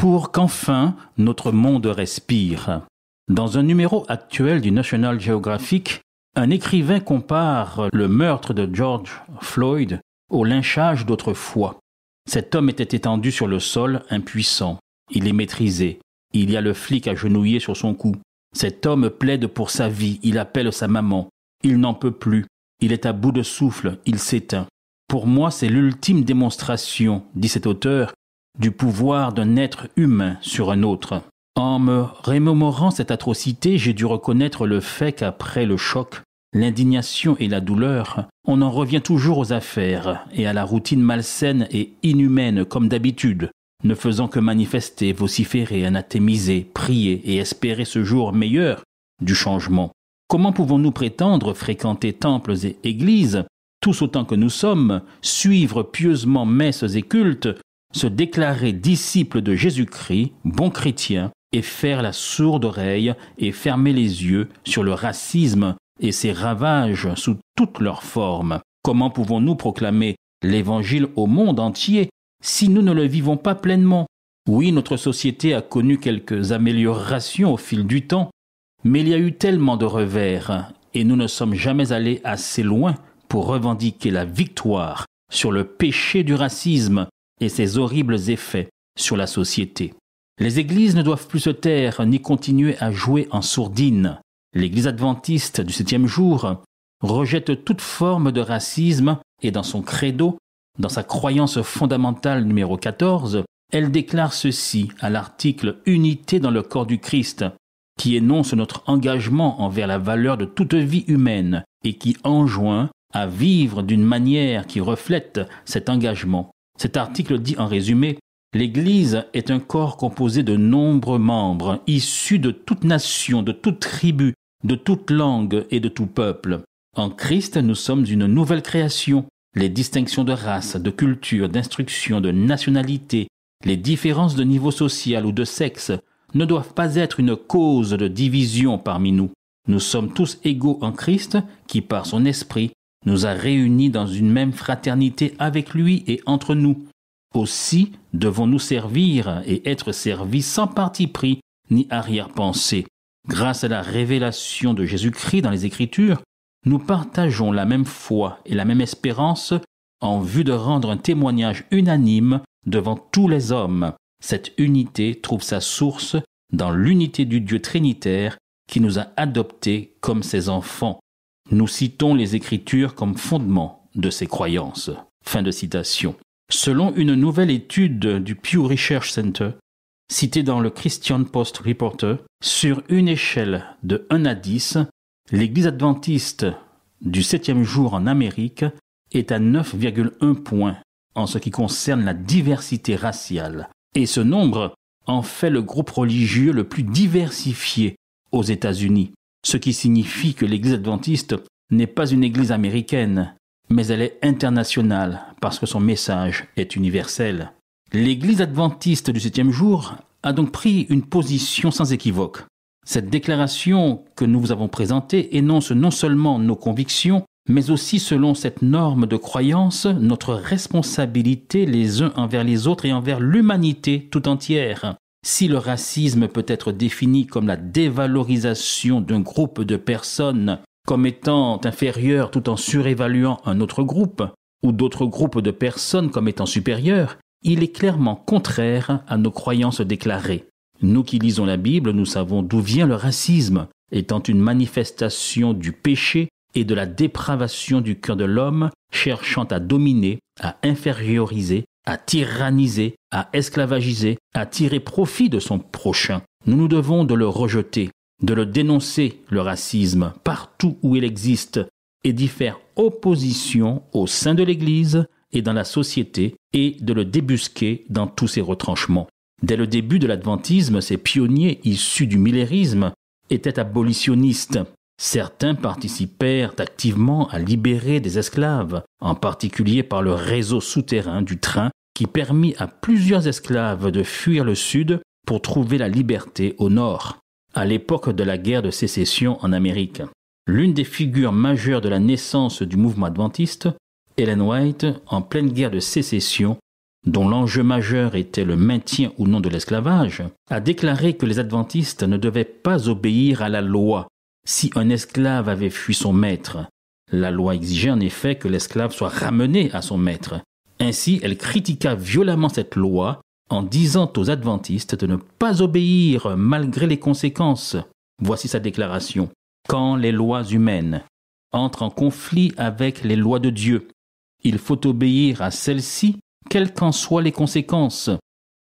Pour qu'enfin notre monde respire. Dans un numéro actuel du National Geographic, un écrivain compare le meurtre de George Floyd au lynchage d'autrefois. Cet homme était étendu sur le sol, impuissant. Il est maîtrisé. Il y a le flic agenouillé sur son cou. Cet homme plaide pour sa vie, il appelle sa maman. Il n'en peut plus. Il est à bout de souffle, il s'éteint. Pour moi, c'est l'ultime démonstration, dit cet auteur, du pouvoir d'un être humain sur un autre. En me remémorant cette atrocité, j'ai dû reconnaître le fait qu'après le choc, l'indignation et la douleur, on en revient toujours aux affaires et à la routine malsaine et inhumaine comme d'habitude, ne faisant que manifester, vociférer, anathémiser, prier et espérer ce jour meilleur du changement. Comment pouvons-nous prétendre fréquenter temples et églises, tous autant que nous sommes, suivre pieusement messes et cultes, se déclarer disciples de Jésus-Christ, bons chrétiens, et faire la sourde oreille et fermer les yeux sur le racisme et ses ravages sous toutes leurs formes Comment pouvons-nous proclamer l'Évangile au monde entier si nous ne le vivons pas pleinement? Oui, notre société a connu quelques améliorations au fil du temps, mais il y a eu tellement de revers, et nous ne sommes jamais allés assez loin pour revendiquer la victoire sur le péché du racisme et ses horribles effets sur la société. Les églises ne doivent plus se taire ni continuer à jouer en sourdine. L'Église adventiste du septième jour rejette toute forme de racisme et dans son credo dans sa croyance fondamentale numéro 14, elle déclare ceci à l'article Unité dans le corps du Christ, qui énonce notre engagement envers la valeur de toute vie humaine et qui enjoint à vivre d'une manière qui reflète cet engagement. Cet article dit en résumé L'Église est un corps composé de nombreux membres, issus de toute nation, de toute tribu, de toute langue et de tout peuple. En Christ, nous sommes une nouvelle création, les distinctions de race, de culture, d'instruction, de nationalité, les différences de niveau social ou de sexe ne doivent pas être une cause de division parmi nous. Nous sommes tous égaux en Christ qui, par son esprit, nous a réunis dans une même fraternité avec lui et entre nous. Aussi devons-nous servir et être servis sans parti pris ni arrière-pensée. Grâce à la révélation de Jésus-Christ dans les Écritures, nous partageons la même foi et la même espérance en vue de rendre un témoignage unanime devant tous les hommes. Cette unité trouve sa source dans l'unité du Dieu trinitaire qui nous a adoptés comme ses enfants. Nous citons les Écritures comme fondement de ces croyances. Fin de citation. Selon une nouvelle étude du Pew Research Center, citée dans le Christian Post Reporter, sur une échelle de 1 à 10, L'Église adventiste du septième jour en Amérique est à 9,1 points en ce qui concerne la diversité raciale. Et ce nombre en fait le groupe religieux le plus diversifié aux États-Unis, ce qui signifie que l'Église adventiste n'est pas une Église américaine, mais elle est internationale parce que son message est universel. L'Église adventiste du septième jour a donc pris une position sans équivoque. Cette déclaration que nous vous avons présentée énonce non seulement nos convictions, mais aussi selon cette norme de croyance, notre responsabilité les uns envers les autres et envers l'humanité tout entière. Si le racisme peut être défini comme la dévalorisation d'un groupe de personnes comme étant inférieur tout en surévaluant un autre groupe, ou d'autres groupes de personnes comme étant supérieurs, il est clairement contraire à nos croyances déclarées. Nous qui lisons la Bible, nous savons d'où vient le racisme, étant une manifestation du péché et de la dépravation du cœur de l'homme, cherchant à dominer, à inférioriser, à tyranniser, à esclavagiser, à tirer profit de son prochain. Nous nous devons de le rejeter, de le dénoncer, le racisme, partout où il existe, et d'y faire opposition au sein de l'Église et dans la société, et de le débusquer dans tous ses retranchements. Dès le début de l'adventisme, ces pionniers issus du millérisme étaient abolitionnistes. Certains participèrent activement à libérer des esclaves, en particulier par le réseau souterrain du train qui permit à plusieurs esclaves de fuir le sud pour trouver la liberté au nord, à l'époque de la guerre de sécession en Amérique. L'une des figures majeures de la naissance du mouvement adventiste, Ellen White, en pleine guerre de sécession, dont l'enjeu majeur était le maintien ou non de l'esclavage, a déclaré que les adventistes ne devaient pas obéir à la loi si un esclave avait fui son maître. La loi exigeait en effet que l'esclave soit ramené à son maître. Ainsi, elle critiqua violemment cette loi en disant aux adventistes de ne pas obéir malgré les conséquences. Voici sa déclaration. Quand les lois humaines entrent en conflit avec les lois de Dieu, il faut obéir à celles-ci quelles qu'en soient les conséquences.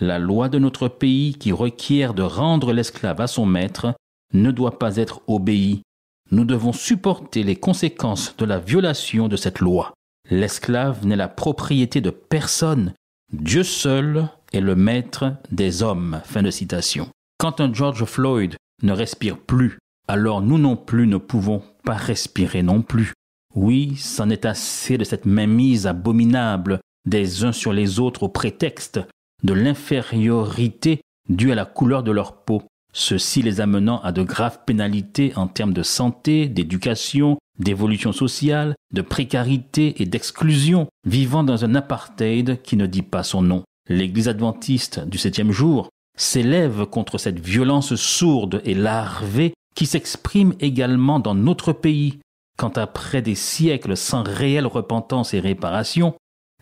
La loi de notre pays qui requiert de rendre l'esclave à son maître ne doit pas être obéie. Nous devons supporter les conséquences de la violation de cette loi. L'esclave n'est la propriété de personne. Dieu seul est le maître des hommes. Fin de citation. Quand un George Floyd ne respire plus, alors nous non plus ne pouvons pas respirer non plus. Oui, c'en est assez de cette mainmise abominable des uns sur les autres au prétexte de l'infériorité due à la couleur de leur peau, ceci les amenant à de graves pénalités en termes de santé, d'éducation, d'évolution sociale, de précarité et d'exclusion, vivant dans un apartheid qui ne dit pas son nom. L'Église adventiste du septième jour s'élève contre cette violence sourde et larvée qui s'exprime également dans notre pays, quand après des siècles sans réelle repentance et réparation,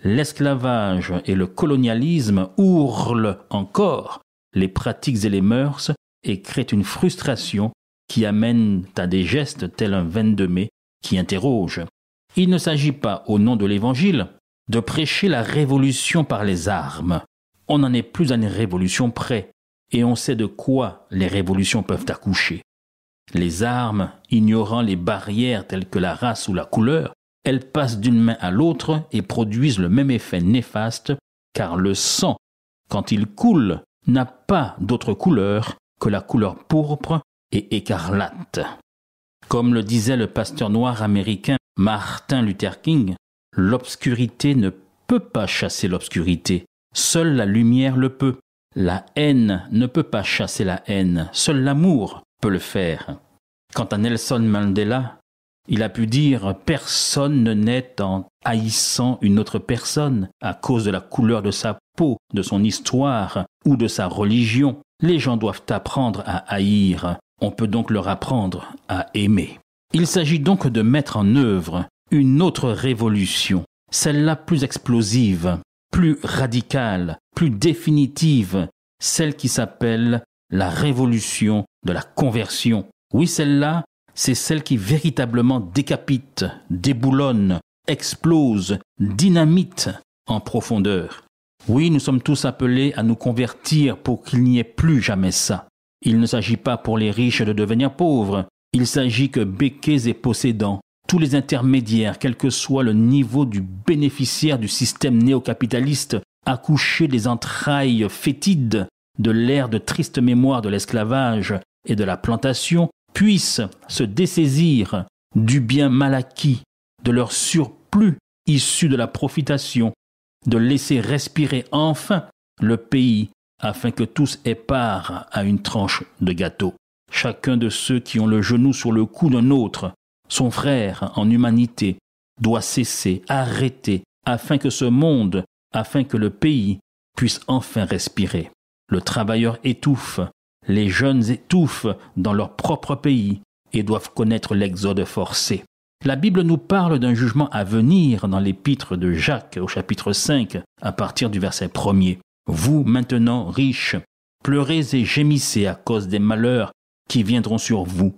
l'esclavage et le colonialisme ourlent encore les pratiques et les mœurs et créent une frustration qui amène à des gestes tels un 22 mai interroge. Il ne s'agit pas, au nom de l'Évangile, de prêcher la révolution par les armes. On n'en est plus à une révolution près, et on sait de quoi les révolutions peuvent accoucher. Les armes, ignorant les barrières telles que la race ou la couleur, elles passent d'une main à l'autre et produisent le même effet néfaste, car le sang, quand il coule, n'a pas d'autre couleur que la couleur pourpre et écarlate. Comme le disait le pasteur noir américain Martin Luther King, l'obscurité ne peut pas chasser l'obscurité, seule la lumière le peut. La haine ne peut pas chasser la haine, seul l'amour peut le faire. Quant à Nelson Mandela, il a pu dire Personne ne naît en haïssant une autre personne à cause de la couleur de sa peau, de son histoire ou de sa religion. Les gens doivent apprendre à haïr. On peut donc leur apprendre à aimer. Il s'agit donc de mettre en œuvre une autre révolution, celle-là plus explosive, plus radicale, plus définitive, celle qui s'appelle la révolution de la conversion. Oui, celle-là, c'est celle qui véritablement décapite, déboulonne, explose, dynamite en profondeur. Oui, nous sommes tous appelés à nous convertir pour qu'il n'y ait plus jamais ça. Il ne s'agit pas pour les riches de devenir pauvres, il s'agit que béquets et possédants, tous les intermédiaires, quel que soit le niveau du bénéficiaire du système néocapitaliste, accouchés des entrailles fétides de l'ère de triste mémoire de l'esclavage et de la plantation, puissent se dessaisir du bien mal acquis, de leur surplus issu de la profitation, de laisser respirer enfin le pays afin que tous aient part à une tranche de gâteau. Chacun de ceux qui ont le genou sur le cou d'un autre, son frère en humanité, doit cesser, arrêter, afin que ce monde, afin que le pays puisse enfin respirer. Le travailleur étouffe, les jeunes étouffent dans leur propre pays et doivent connaître l'exode forcé. La Bible nous parle d'un jugement à venir dans l'épître de Jacques au chapitre 5 à partir du verset 1er. Vous maintenant riches, pleurez et gémissez à cause des malheurs qui viendront sur vous.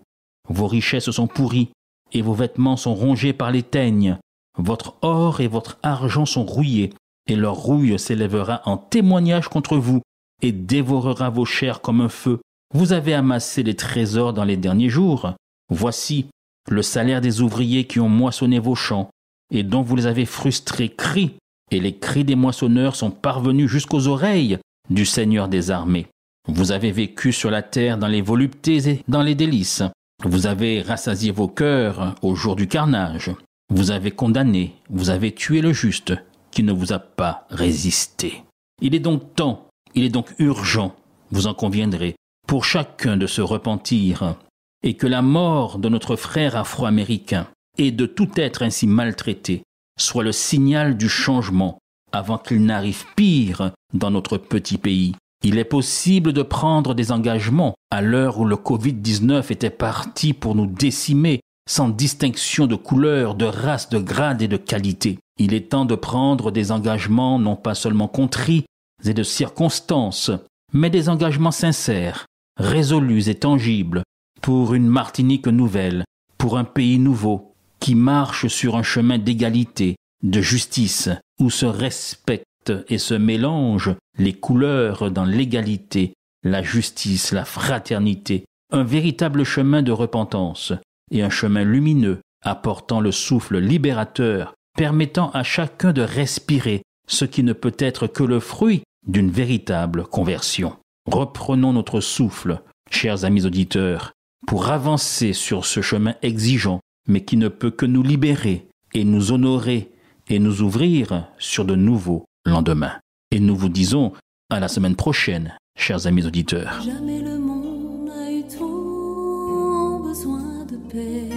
Vos richesses sont pourries et vos vêtements sont rongés par les teignes. Votre or et votre argent sont rouillés et leur rouille s'élèvera en témoignage contre vous et dévorera vos chairs comme un feu. Vous avez amassé des trésors dans les derniers jours. Voici le salaire des ouvriers qui ont moissonné vos champs, et dont vous les avez frustrés crie, et les cris des moissonneurs sont parvenus jusqu'aux oreilles. du Seigneur des armées. Vous avez vécu sur la terre dans les voluptés et dans les délices. Vous avez rassasié vos cœurs au jour du carnage. Vous avez condamné, vous avez tué le juste, qui ne vous a pas résisté. Il est donc temps, il est donc urgent, vous en conviendrez, pour chacun de se repentir, et que la mort de notre frère afro-américain et de tout être ainsi maltraité soit le signal du changement avant qu'il n'arrive pire dans notre petit pays. Il est possible de prendre des engagements à l'heure où le Covid-19 était parti pour nous décimer sans distinction de couleur, de race, de grade et de qualité. Il est temps de prendre des engagements non pas seulement contris et de circonstances, mais des engagements sincères, résolus et tangibles, pour une Martinique nouvelle, pour un pays nouveau, qui marche sur un chemin d'égalité, de justice, où se respectent et se mélangent les couleurs dans l'égalité, la justice, la fraternité, un véritable chemin de repentance et un chemin lumineux apportant le souffle libérateur, permettant à chacun de respirer ce qui ne peut être que le fruit d'une véritable conversion. Reprenons notre souffle, chers amis auditeurs, pour avancer sur ce chemin exigeant, mais qui ne peut que nous libérer et nous honorer et nous ouvrir sur de nouveaux lendemains. Et nous vous disons à la semaine prochaine, chers amis auditeurs. Jamais le monde n'a eu trop besoin de paix.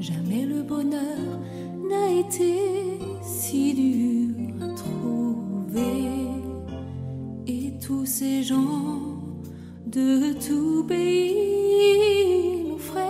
Jamais le bonheur n'a été si dur à trouver. Et tous ces gens de tout pays,